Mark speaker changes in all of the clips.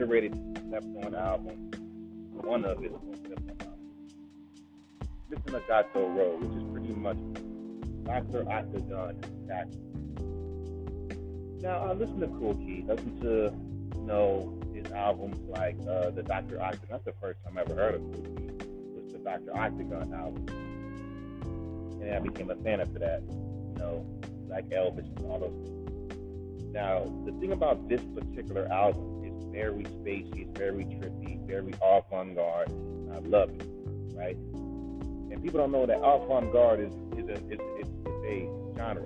Speaker 1: underrated Left On album, one of his albums. Mr. Nogatco Road, which is pretty much Dr. Octagon back. Now, I listen to Kool Keith, listen to, you know, his albums like uh, the Dr. Octagon. That's the first time I ever heard of Kool Keith, was the Dr. Octagon album. And I became a fan after that, you know, like Elvis and all those things. Now, the thing about this particular album very spacey, it's very trippy, very avant-garde. I love it, right? And people don't know that avant-garde is, is, a, is, is, is a genre.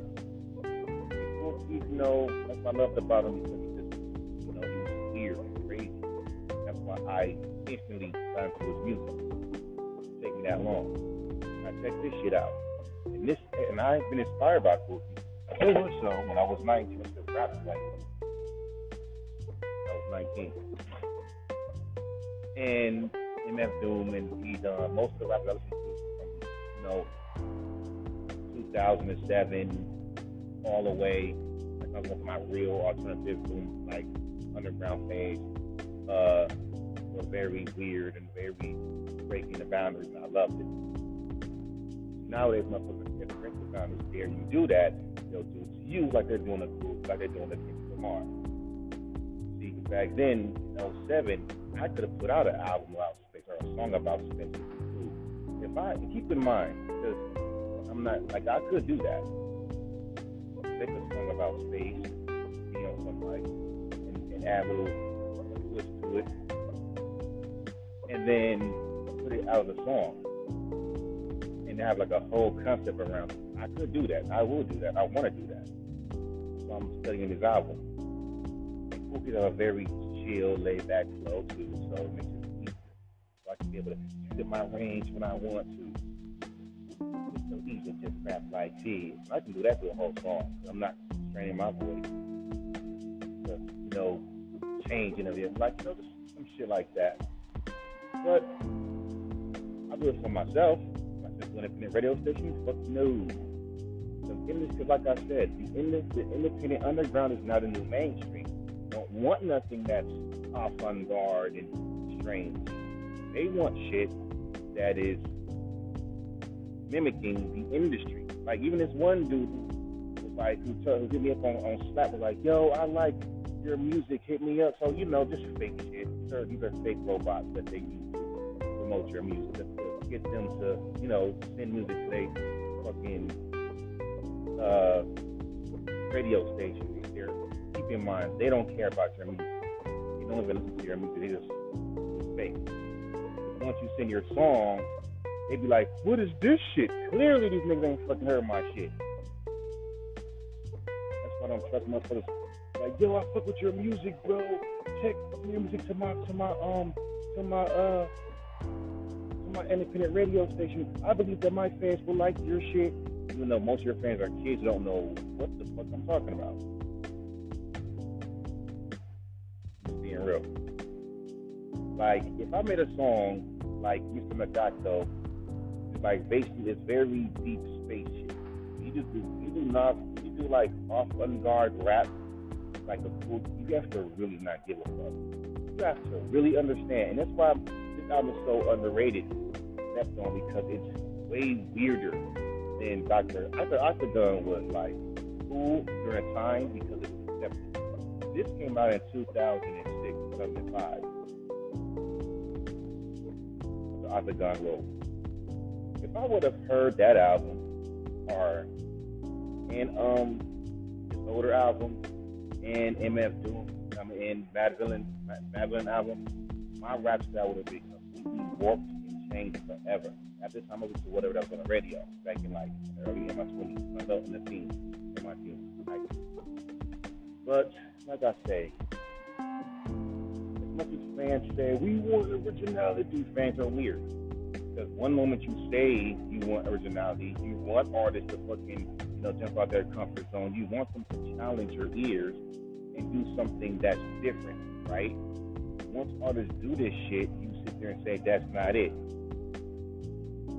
Speaker 1: People, you know, that's what I loved about him because he just, you know, he was weird and crazy. That's why I instantly got into his music. Take me that long. I check this shit out. And this, and I've been inspired by Keith. So much so when I was 19, I started rapping like Was 19. And MF Doom and he's done most of the rappers I listened to you know, 2007 all the way. Like I was looking my real alternative boom, like underground phase. Uh, were very weird and very breaking the boundaries, and I loved it. Nowadays, motherfuckers can't break the boundaries. There, you do that, they'll do it to you like they're doing a like they're doing a Kendrick Lamar. Back then, in 07, I could have put out an album about space or a song about space. If I keep in mind, because I'm not like I could do that. Make a song about space, you know, something like, and, and add a little twist to it, and then put it out of the song, and have like a whole concept around it. I could do that. I will do that. I want to do that. So I'm studying his album. Keith have a very chill, laid back flow too, so it makes it easier. So I can be able to fit my range when I want to. It's so easy to just rap like this. I can do that through a whole song. I'm not straining my voice. You know, changing of it. Like, you know, just some shit like that. But I do it for myself. I just for the radio station? Fuck no. Because, like I said, the, ind- the independent underground is not in new mainstream. Don't want nothing that's off on guard and strange. They want shit that is mimicking the industry. Like even this one dude was like who, told, who hit me up on, on Slack was like, "Yo, I like your music. Hit me up." So you know, just fake shit. Sure, these are fake robots that they use to promote your music to, to get them to you know send music to their fucking uh, radio station. In mind, they don't care about your music. They don't even listen to your music. They just fake. Once you send your song, they be like, "What is this shit?" Clearly, these niggas ain't fucking heard my shit. That's why I don't trust motherfuckers. Like, yo, I fuck with your music, bro. Check your music to my to my um to my uh to my independent radio station. I believe that my fans will like your shit. Even though most of your fans are kids don't know what the fuck I'm talking about. Just real. Like, if I made a song like Mr. Nogatco, like basically it's very deep space. You do you do not you do like off guard rap, like a cool. You have to really not give a fuck. You have to really understand, and that's why this album is so underrated. That's only because it's way weirder than Doctor. After Octagon was like cool during a time because it was accepted. This came out in 2006, 2005. The Octagon Road. If I would have heard that album or and um his older album and MF Doom, I mean and Madvillain Madvillain album, my rap style would have been completely warped and changed forever. At this time I listened to whatever that was on the radio back in like early in my twenties, my adult in the teens, in my teens. Like, but like I say, much as fans say we want originality, fans are weird. Because one moment you say you want originality, you want artists to fucking, you know, jump out their comfort zone. You want them to challenge your ears and do something that's different, right? Once artists do this shit, you sit there and say that's not it.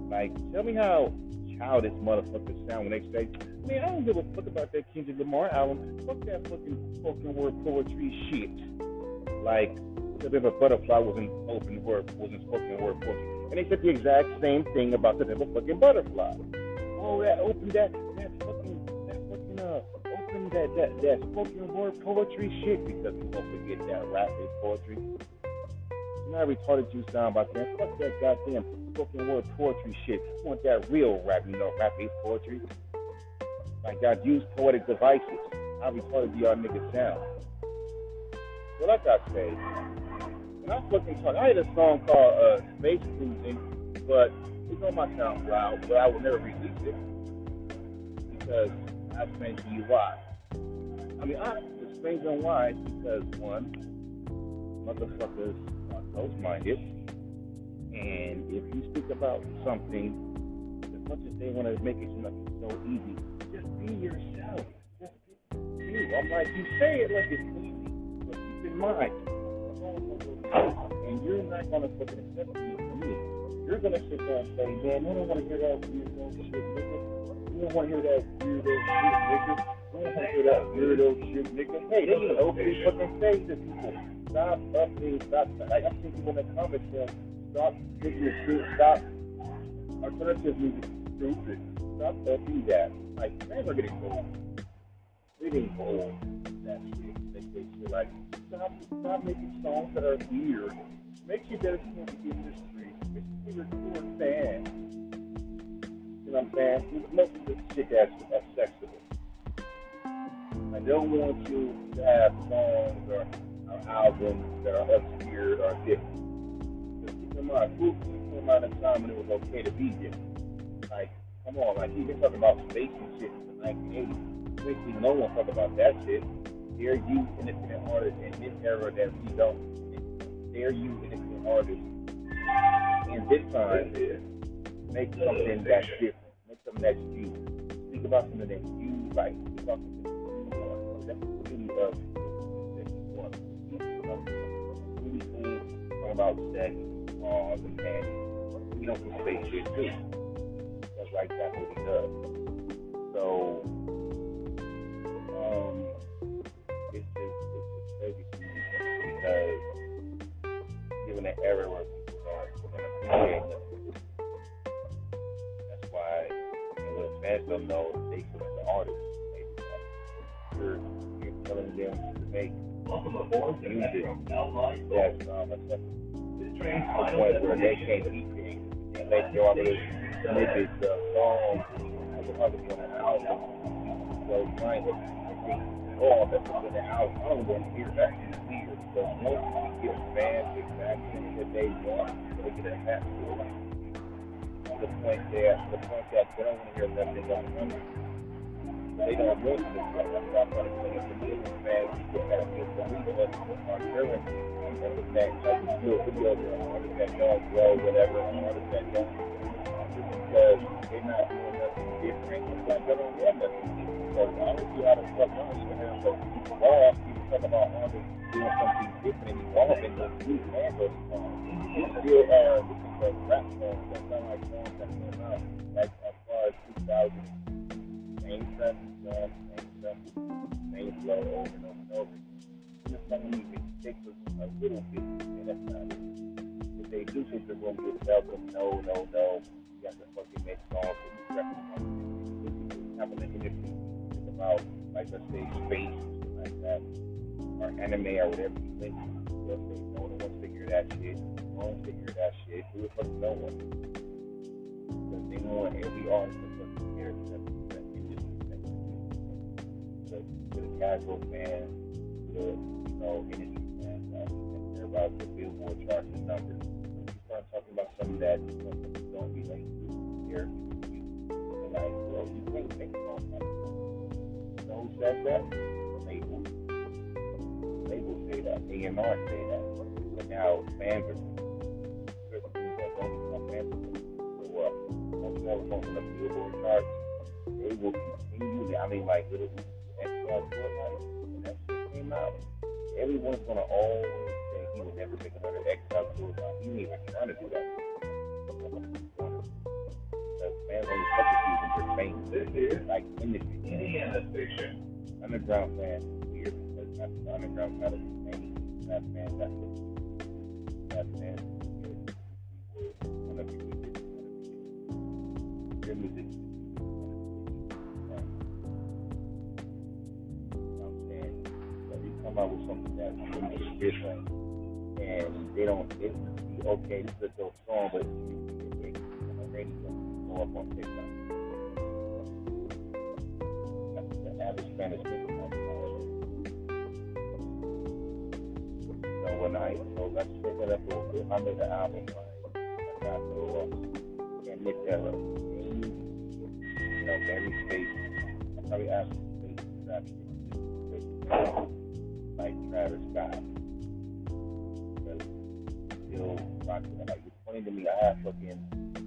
Speaker 1: Like, tell me how childish motherfuckers sound when they say, "Man, I don't give a fuck about that Kendrick Lamar album. Fuck that fucking spoken word poetry shit." Like, Pimp a Butterfly wasn't open word, wasn't spoken word poetry. And they said the exact same thing about the a fucking Butterfly. Oh, that opened that, that fucking, that fucking, uh, open that, that, that spoken word poetry shit because won't forget that rap is poetry. You know how retarded you sound about that? Fuck that goddamn spoken word poetry shit. I want that real rap, you know, rap is poetry. Like, God, use poetic devices. How retarded y'all niggas sound? Like I say, when I fucking talk, I had a song called uh, Space Cruising, but it's on my SoundCloud, but I will never release it because I explain to you why. I mean, I to them why because one, motherfuckers are close-minded, and if you speak about something, as much as they want to make it seem like it's so easy, just be yourself. Just be you. I'm like, you say it like it's in mind, and you're not gonna fucking accept me for me. You're gonna sit there and say, man, I don't want to hear that weirdo shit, nigga. You don't want to hear that weirdo shit, nigga. You don't want to hear that weirdo shit, nigga. Hey, they even openly fucking say to people, stop upping, stop. Like I'm seeing people in the comments saying, stop making your shit, stop. Alternative music is stupid. Stop upping that. Like, fans are getting old. They're getting old. That shit. They like, stop, stop making songs that are weird. Make that it's in the industry. Make sure you're core fans. You know what I'm saying? Most of this shit that's acceptable. I don't want you to have songs or, or albums that are obscure or different. Just keep in mind, Foo came out of time when it was okay to be different. Like, come on, like, you can talk about space and shit in the 1980s. Basically, no one talk about that shit. They're you independent artists in this era that we don't. They're you independent artists in this time. Make something that's different. Make something that's you. Think about something that you like. Think about something that you want. That's the beauty of that you want. Really cool. About sex, laws, and. We don't do space shit too. That's like that's what he does. So, given the era where people are going to appreciate them, that's why you know, the fans don't know they feel like the artist. You're, you're telling them to make music that's um, acceptable. To the point where they can't eat things and throw out little snippets of songs of the other on the album. So trying to think, oh, that's the album. I don't want to hear that. So once we give fans exactly what they want, they get a happy to the point that the point that they don't want to hear nothing from it. They don't want to this stuff. That's why I'm trying to say to me as fans, get that feel for me, but our current and the fact that we do videos on artists that don't grow, whatever, on artists that don't because they're not doing nothing different. Like they don't want nothing different. Don't see how the fuck y'all even have off. People talk about doing something different and evolving those new and songs. These still are is the rap songs like songs that came out like as far as 2000. Same stuff, song, same stuff, flow over and over and over. And it's not music takes us a little bit, and that's not it. If they do think they're going to get them, no, no, no. You have to fucking make songs with you recognize it. Have an industry it's about, like let's say, space like that, or anime or whatever you think. They'll no one to hear that shit. No one hear that shit. Who the fuck no one? Because they want every artist to fucking hear that that industry. The, to the casual fan, to the, you know, industry fan, care about the billboard charts and numbers. When you start talking about something that you know, don't relate to, here, like, well, you can't make songs like that. You know who says that? Label. Say that. A&R say that. But now fans are certain things that don't fans. So you have a song on the billboard charts, they will continue. to- I mean, like little extra like when that shit came out, everyone's gonna always say he would never make another X out he ain't even trying to do that. Because fans only fuck with you when you're famous. Like industry. Underground fans is weird because that's the underground kind of famous. That fans that's that band. One of come out with something that's completely different, and they don't, it's okay, this is a dope song, but the radio, up on TikTok. That's the average Spanish speaker. Let's up. I made an album, like, I got so, uh, and Nick Ella, you know, very space. I probably asked to like Travis Scott. But still rocking it. Like it's funny to me, I have fucking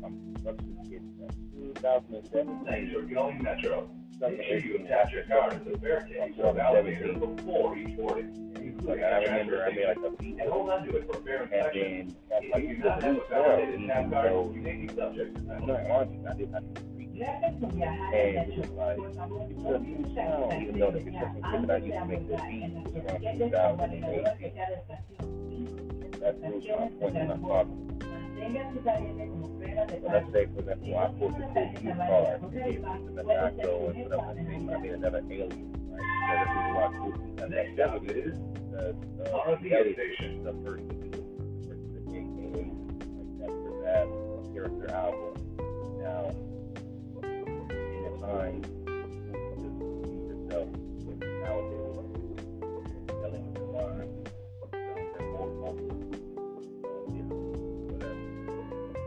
Speaker 1: um construction kids in 2017.
Speaker 2: You're going Metro. Make sure you attach your car to the barricade so elevator before boarding.
Speaker 1: Like I remember I made like a beat
Speaker 2: And hold on to it for fair
Speaker 1: and then like
Speaker 2: you
Speaker 1: you
Speaker 2: do not have a
Speaker 1: could do well,
Speaker 2: validated tab
Speaker 1: even though
Speaker 2: you may be subject
Speaker 1: I'm not honest, I did not agree.
Speaker 3: Gracias por viajar
Speaker 1: And
Speaker 3: a
Speaker 1: like, it's a new sound, even though the construction I used to make the beat from 2008. That's really my point when I'm talking. So let's say, for example, I pulled the cool new car, and gave it to the Nacho, and put up the thing, I made another alien, right? So this is why cool and that definitely is the, the, the edit, the first to do it, the first to take a, like the bad character album. Now, in the time, just use yourself with nowadays, telling the line, them more focused, you know, whatever.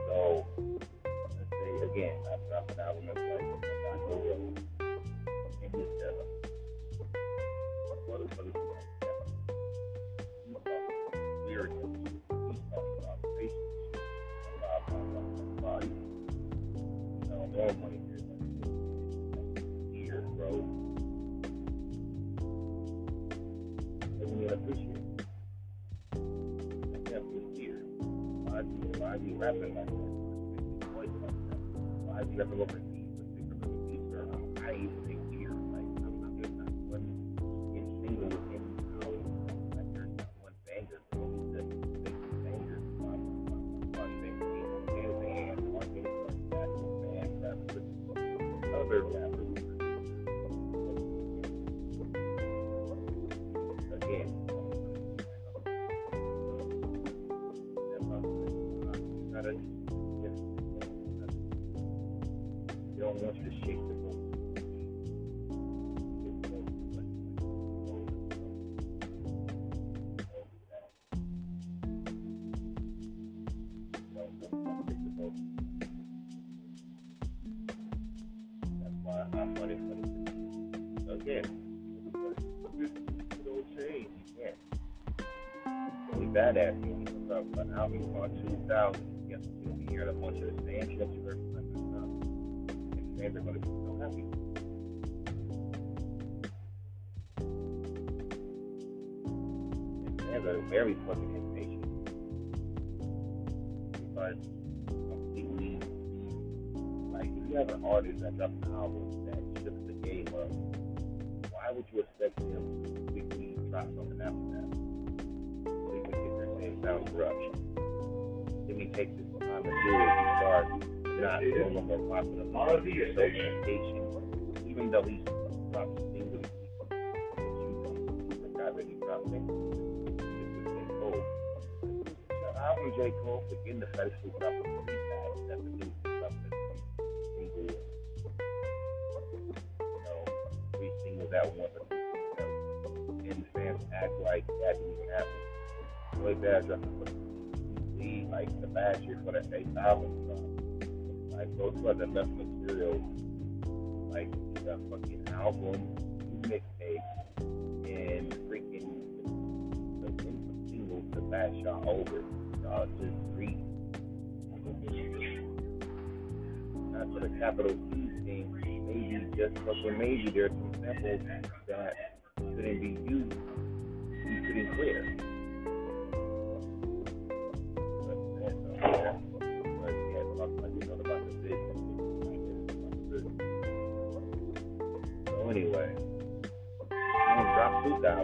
Speaker 1: So, let's say again, I drop an album that's like You know, they don't want you to shake the corruption. Then he takes his time to do it. He starts not no more popular
Speaker 2: RV
Speaker 1: music, so impatient. Even though he's dropped singles, the guy that he dropped singles, it's with J. Cole. Out to J. Cole getting the first two dropped the three tags that the dropped the single. You know, three singles at once or two singles at once. And the fans act like that didn't even happen. Really bad dropping for the like the last year for that eighth uh, album drop. Like those was enough material. Like the fucking album, mixtape, and freaking the, the singles to last y'all over. Y'all just read. Not for the capital T thing. Maybe just fucking maybe there's some samples that shouldn't be used. You couldn't clear.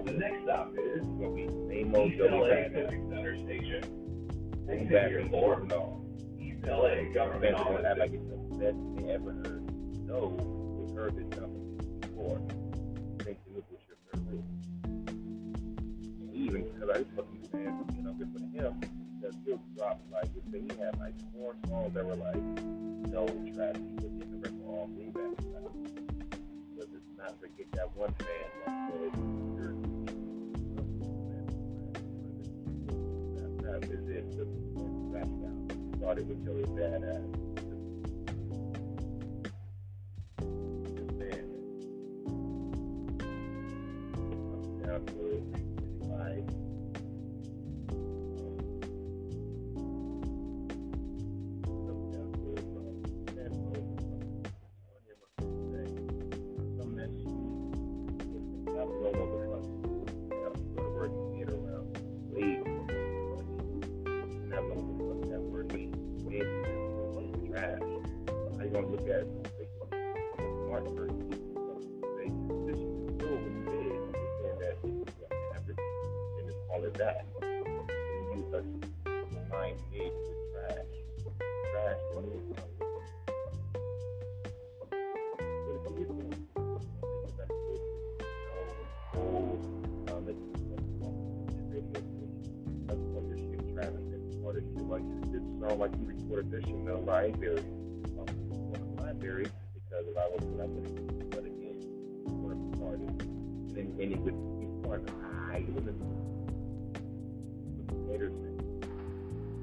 Speaker 1: The
Speaker 2: next stop is
Speaker 1: It's gonna be same old
Speaker 2: East
Speaker 1: Joey
Speaker 2: LA
Speaker 1: Badass.
Speaker 2: Civic Center Station.
Speaker 1: Back
Speaker 2: Exit
Speaker 1: people, no.
Speaker 2: East LA Government
Speaker 1: are act like it's the best they ever heard. No, we've heard this something before. Think look what you're nervous. And even because I was fucking fan, you know, good for him, because he'll drop like if he had like four songs that were like no would get the record all way back. But let's not forget that one fan that said you're that rap is it, the. Thought it was really badass. Just Gonna look at it? Like, a smart person. This is cool what did. You're saying that it's average. And just call it that. And you touch mind made with trash. Trash to me is it. Old, um, and shit like you recorded this in the library. The library because if I was I would have but again have recorded. And then and it would be part of I the later thing.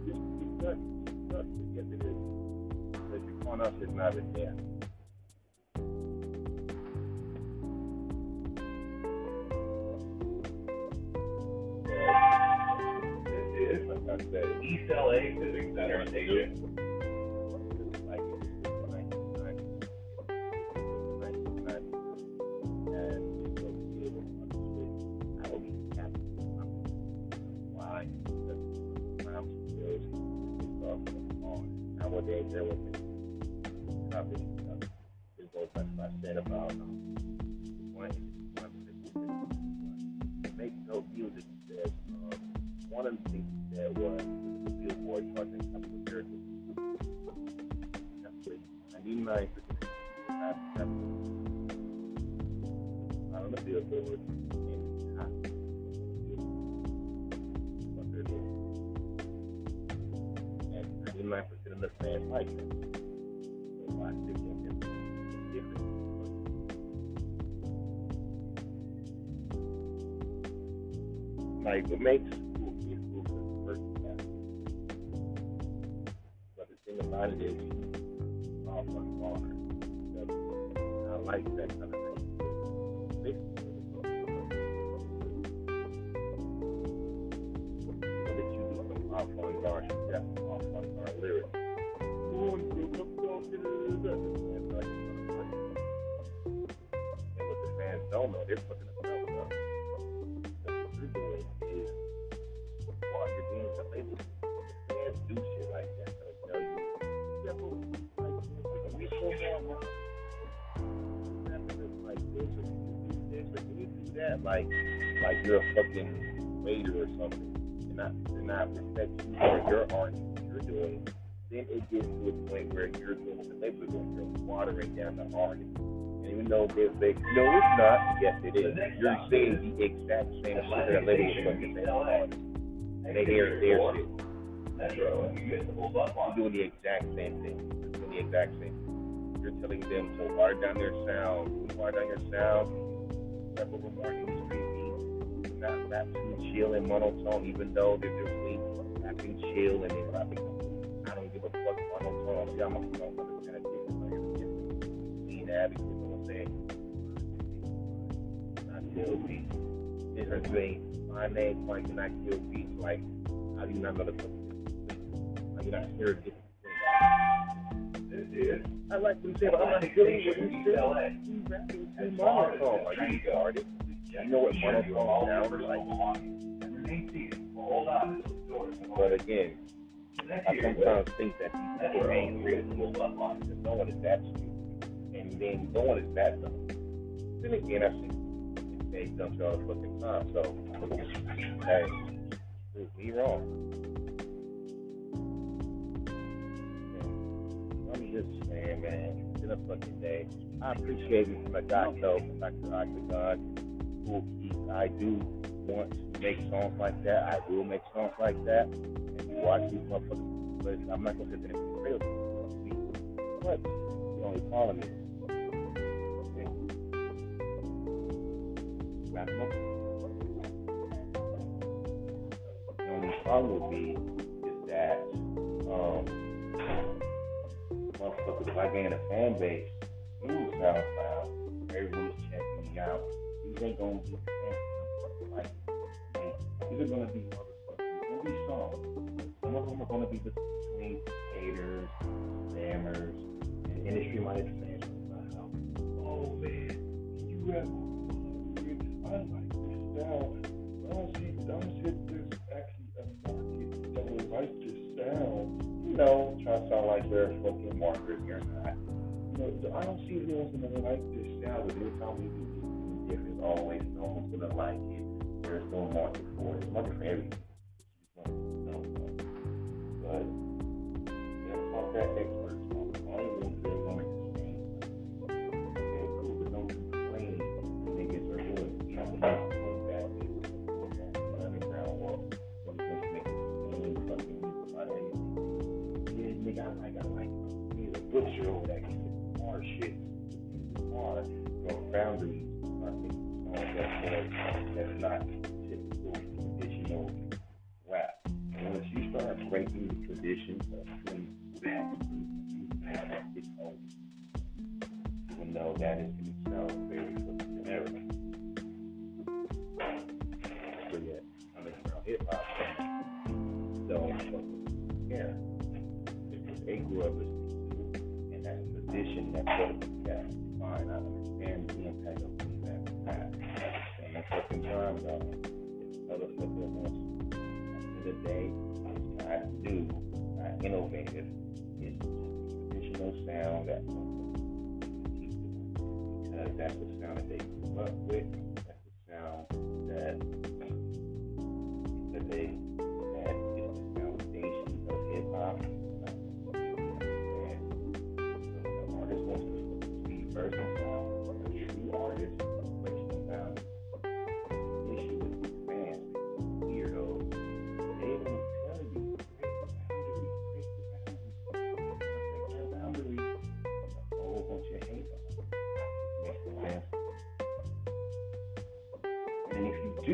Speaker 1: Just it's not it's not yes it is. You're calling us it's not in there. There was they're fucking up. What you're doing is while you're doing the label, fans do shit like that. They'll tell you, yeah, but like, we so now. Like this, or you do this, or you do that? Like, like you're a fucking waiter or something. And not, and not respect you or your art you're doing. Then it gets to a point where you're doing what the label is doing. You're watering down the artist. Even though they say, no, it's not. Yes, it is. You're saying the exact same shit that a label is fucking saying. to. And they hear their shit. You're doing the exact same thing. You're doing the exact same thing. You're telling them to water down their sound. Water down your sound. Rap over marketing street beats. Not rap too chill and monotone, even though they're just rapping chill and they're rapping. I don't give a fuck monotone. See, I'm a understand. I'm clean advocate. Saying? Not kill beats. Different thing. My name, Mike, and I kill beats. Like, how do you not know the? Are you not it?
Speaker 2: This
Speaker 1: I like you say, but I'm not feeling what you.
Speaker 2: LA.
Speaker 1: You rapping too. Are you retarded? You know what
Speaker 2: sure
Speaker 1: monotone sounds like?
Speaker 2: to.
Speaker 1: But again, I sometimes think that these people real.
Speaker 2: municipal bus line.
Speaker 1: Because no stupid and then one is that though. Then again, I see they dump y'all fucking time. So hey, prove me wrong. I'm just saying, man, it's been a fucking day. I appreciate it from a doc though, from Dr. Octagon, Kool Keith. I do want to make songs like that. I will make songs like that. And you watch these motherfuckers, but I'm not gonna sit there and be real. But you only follow me. Up. The only problem would be is that um motherfuckers gain a fan base through SoundCloud, everyone's checking me out. These ain't gonna be like me. These are gonna be motherfuckers. Gonna be songs. Some of them are gonna be between haters, spammers, and industry minded fans. Oh man, you rap 400 years than I. You know, I don't see anyone's gonna like this sound, but every time we do something different, it's always no one's gonna like it. There's no market for it. There's market for everything. A butcher over that hard shit. Hard, no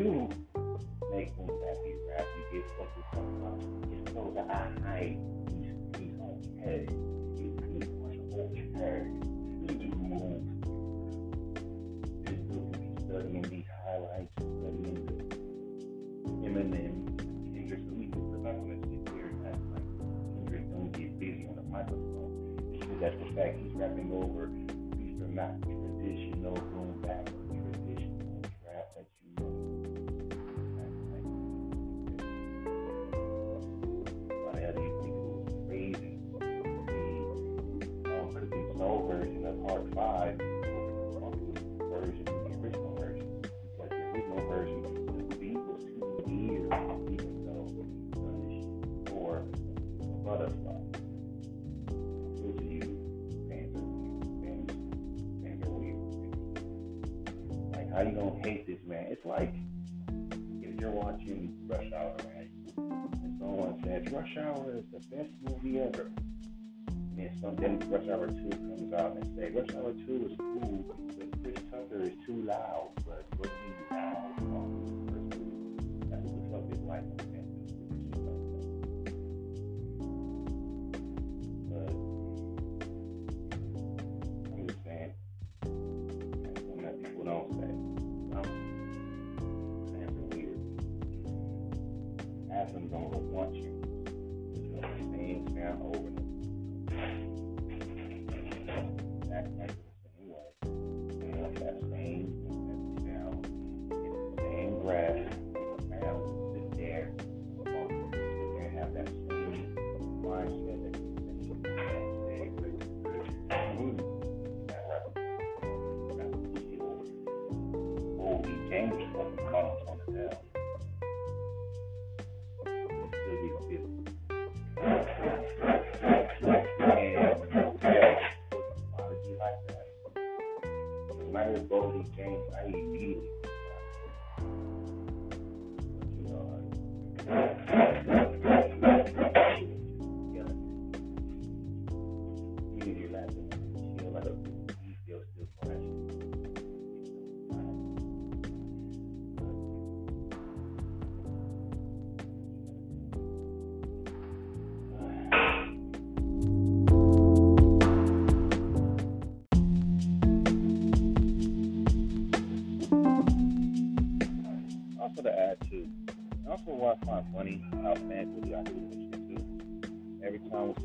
Speaker 1: do make them happy rap, you get focused on about it's know that I hide Hate this man? It's like if you're watching Rush Hour, right? And someone says Rush Hour is the best movie ever. And then some then Rush Hour 2 comes out and say Rush Hour 2 is cool, but Chris Tucker is too loud. But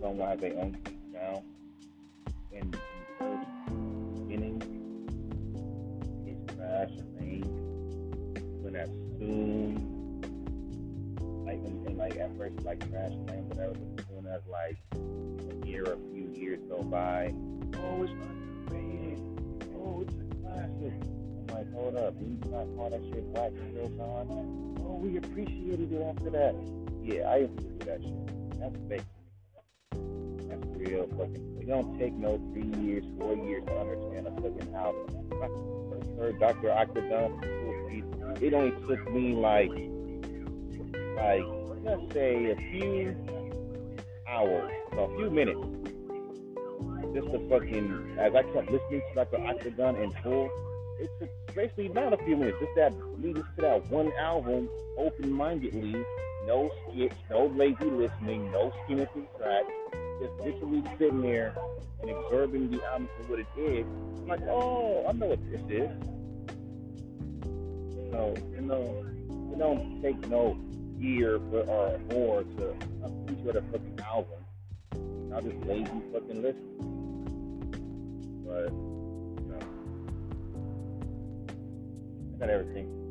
Speaker 1: someone has their own now in the beginning, it's trash and rain. When as soon like and, and like at first like trash and rain, whatever, but as soon as like a year or a few years go by, oh it's rain. Oh it's a classic. I'm like, hold up, you not call that shit black in real time? Oh, we appreciated it after that. Yeah, I appreciate that shit. That's fake. That's fucking. It don't take no three years, four years to understand a fucking album. I heard Dr. Octagon, it only took me like, like let's say a few hours, a few minutes, just to fucking. As I kept listening to Dr. Octagon in full, it took basically not a few minutes, just that lead us to that one album open mindedly, no skits, no lazy listening, no skimming through tracks, just literally sitting there and observing the album for what it is. I'm like, oh, I know what this is. So, you know, it don't take no year for, or more to appreciate a fucking album. I'll just lazy fucking listen. But, you know. I got everything.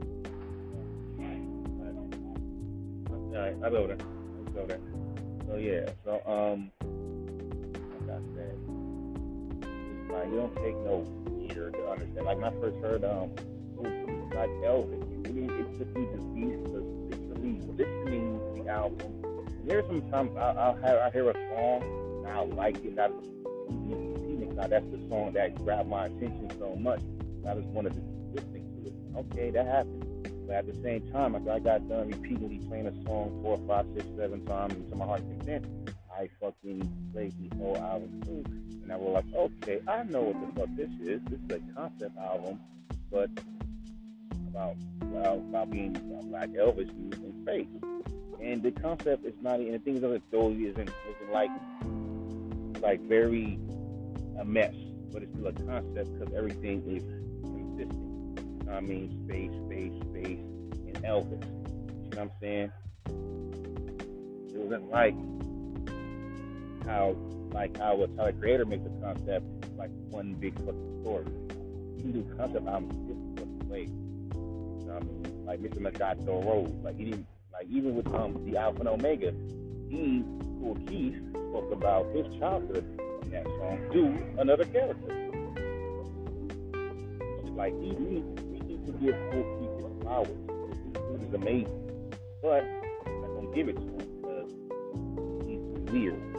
Speaker 1: Alright, I'll go there. I'll go there. So yeah, so um like you don't take no year to understand. Like I first heard um like Elvis, it, it took me to be literally listening to the album. There's some times I'll, I'll have I hear a song and I'll like it, and I now that's the song that grabbed my attention so much. I just wanted to listen to it. Okay, that happened. But at the same time, I got done repeatedly playing a song four, five, six, seven times to my heart's content, I fucking played the whole album through. And I was like, okay, I know what the fuck this is. This is a concept album, but about well, about being a black Elvis using space. And the concept is not, and the things of it though isn't, isn't like, like very a mess, but it's still a concept because everything is consistent. I mean, space, space, space, and Elvis. You know what I'm saying? It wasn't like how, like how a Tyler Creator makes a concept like one big fucking story. You can do concept albums different fucking ways. You know what I mean? Like Mr. Moscato Rose. Like he didn't, like even with um the Alpha and Omega, he, Kool Keith, spoke about his childhood in that song to another character. Like he, we, need to give Kool Keith his flowers. Dude is amazing, but I'm not give it to him because he's weird.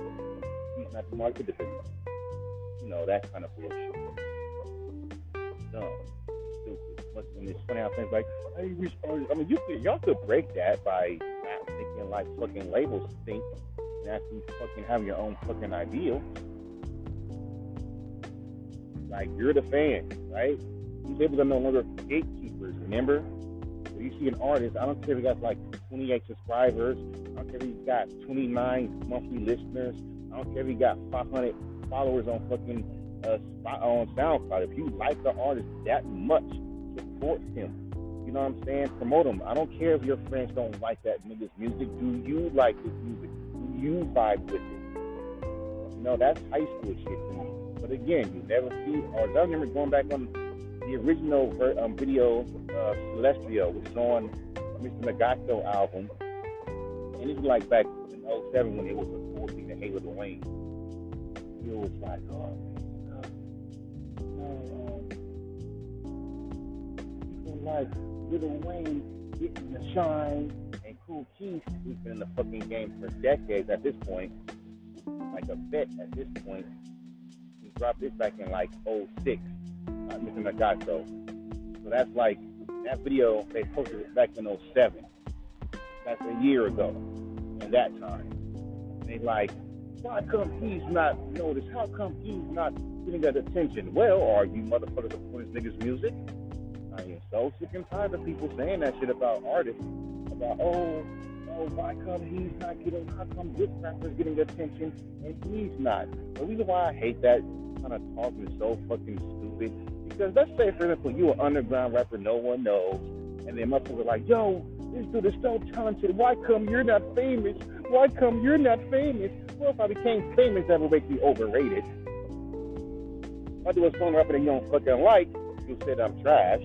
Speaker 1: Not the market defender. You know that kind of bullshit. But when it's funny how things like, I mean, you could, y'all could break that by not thinking like fucking labels think and actually fucking having your own fucking ideal. Like you're the fan, right? These labels are no longer gatekeepers. Remember, you see an artist, I don't care if he got like 28 subscribers, I don't care if he's got 29 monthly listeners, I don't care if he got 500 followers on fucking uh, on SoundCloud. If you like the artist that much, support him. You know what I'm saying? Promote him. I don't care if your friends don't like that nigga's music. Do you like his music? Do you vibe with it? You know, that's high school shit. But again, you never see artists. I remember going back on the original um, video, uh, Celestial, which is on Mr. Nogatco album. And it was like back in 07 when it was to hate Lil Wayne. It was like, oh, man, uh, people like Lil Wayne getting the shine and Kool Keith, who's been in the fucking game for decades at this point, like a vet at this point. He dropped this back in like 06. Mr. Nogatco. So that's like that video they posted it back in 07. That's a year ago. In that time, they like, why come he's not noticed? How come he's not getting that attention? Well, are you motherfuckers supporting this nigga's music? I am so sick and tired of people saying that shit about artists. About oh, oh, why come he's not getting? How come this rapper's getting attention and he's not? The reason why I hate that kind of talk is so fucking stupid. Because let's say, for example, you an underground rapper no one knows, and then motherfuckers like, yo, this dude is so talented. Why come you're not famous? Why come you're not famous? Well, if I became famous, that would make me overrated. If I do a song rapper that you don't fucking like, you said I'm trash.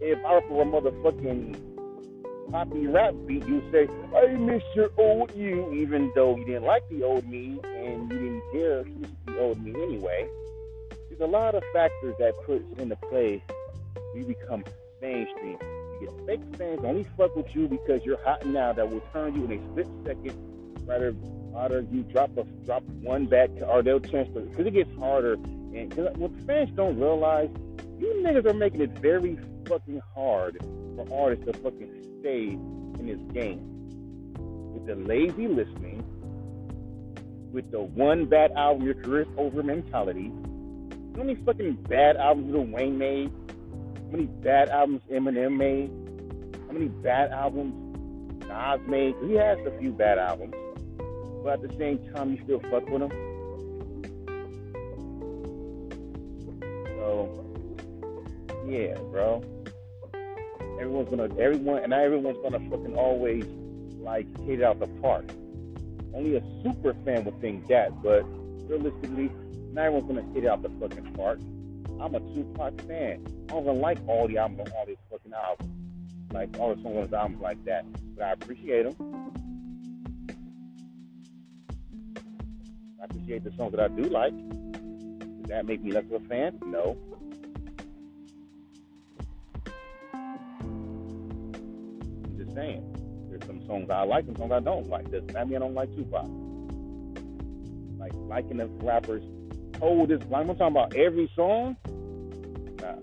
Speaker 1: If I were a motherfucking poppy rap beat, you say, I miss your old you, even though you didn't like the old me and you didn't care the old me anyway. There's a lot of factors that puts into play you become mainstream get fake fans only fuck with you because you're hot now that will turn you in a split second. Rather, rather you drop a drop one back or they'll transfer because it gets harder. And cause what fans don't realize, you niggas are making it very fucking hard for artists to fucking stay in this game with the lazy listening, with the one bad album your career's over mentality. How many fucking bad albums Lil Wayne made? Many bad albums Eminem made? How many bad albums Nas made? He has a few bad albums, but at the same time, you still fuck with him. So, yeah, bro. Everyone's gonna, everyone, and not everyone's gonna fucking always like hit it out the park. Only a super fan would think that, but realistically, not everyone's gonna hit it out the fucking park. I'm a Tupac fan. I don't even like all the albums all these fucking albums, like all the songs on his albums like that. But I appreciate them. I appreciate the songs that I do like. Does that make me less of a fan? No. I'm just saying. There's some songs I like and songs I don't like. Does that mean I don't like Tupac? Like liking the rappers hold this. I'm talking about every song. Nah.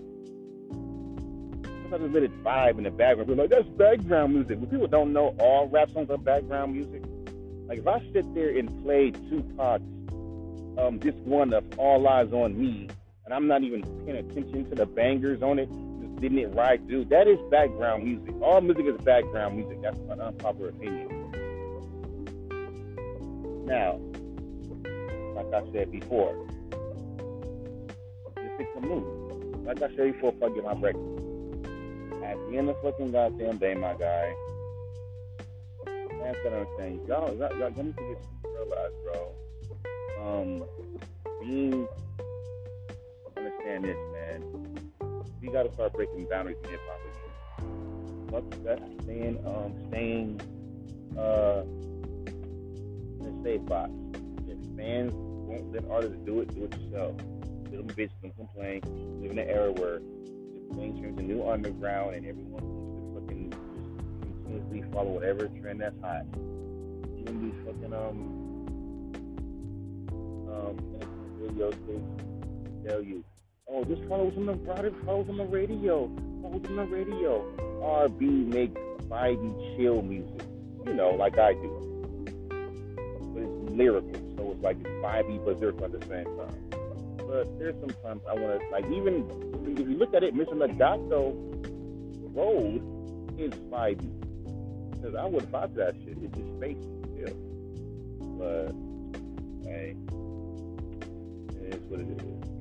Speaker 1: Sometimes let it vibe in the background. People like, that's background music. When people don't know all rap songs are background music, like if I sit there and play Tupac's um, this one of All Eyes on Me, and I'm not even paying attention to the bangers on it, just didn't it right, dude? That is background music. All music is background music. That's an unpopular opinion. Now, like I said before, just pick the mood. Like I said before, if I get my breakfast. At the end of fucking goddamn day, my guy. That's what I'm saying. Y'all, y'all, y'all, me get realize, bro. Um, being understand this, man. We gotta start breaking boundaries in hip hop again. Fuck that staying, um, staying, uh, in a safe box. If fans won't let artists do it, do it yourself. Little bitch can complain. We live in an era where the thing turns a new underground and everyone wants to fucking just continuously follow whatever trend that's hot. Even these fucking um um radio stations tell you, oh, this follows on the radio, follows on the radio, follows on the radio. RB makes vibey chill music, you know, like I do. But it's lyrical, so it's like vibey but lyrical at the same time. But there's sometimes I want to like even if you look at it, Mr. Legato Road is vibey because I would to that shit. It's just space still, but hey, it is what it is.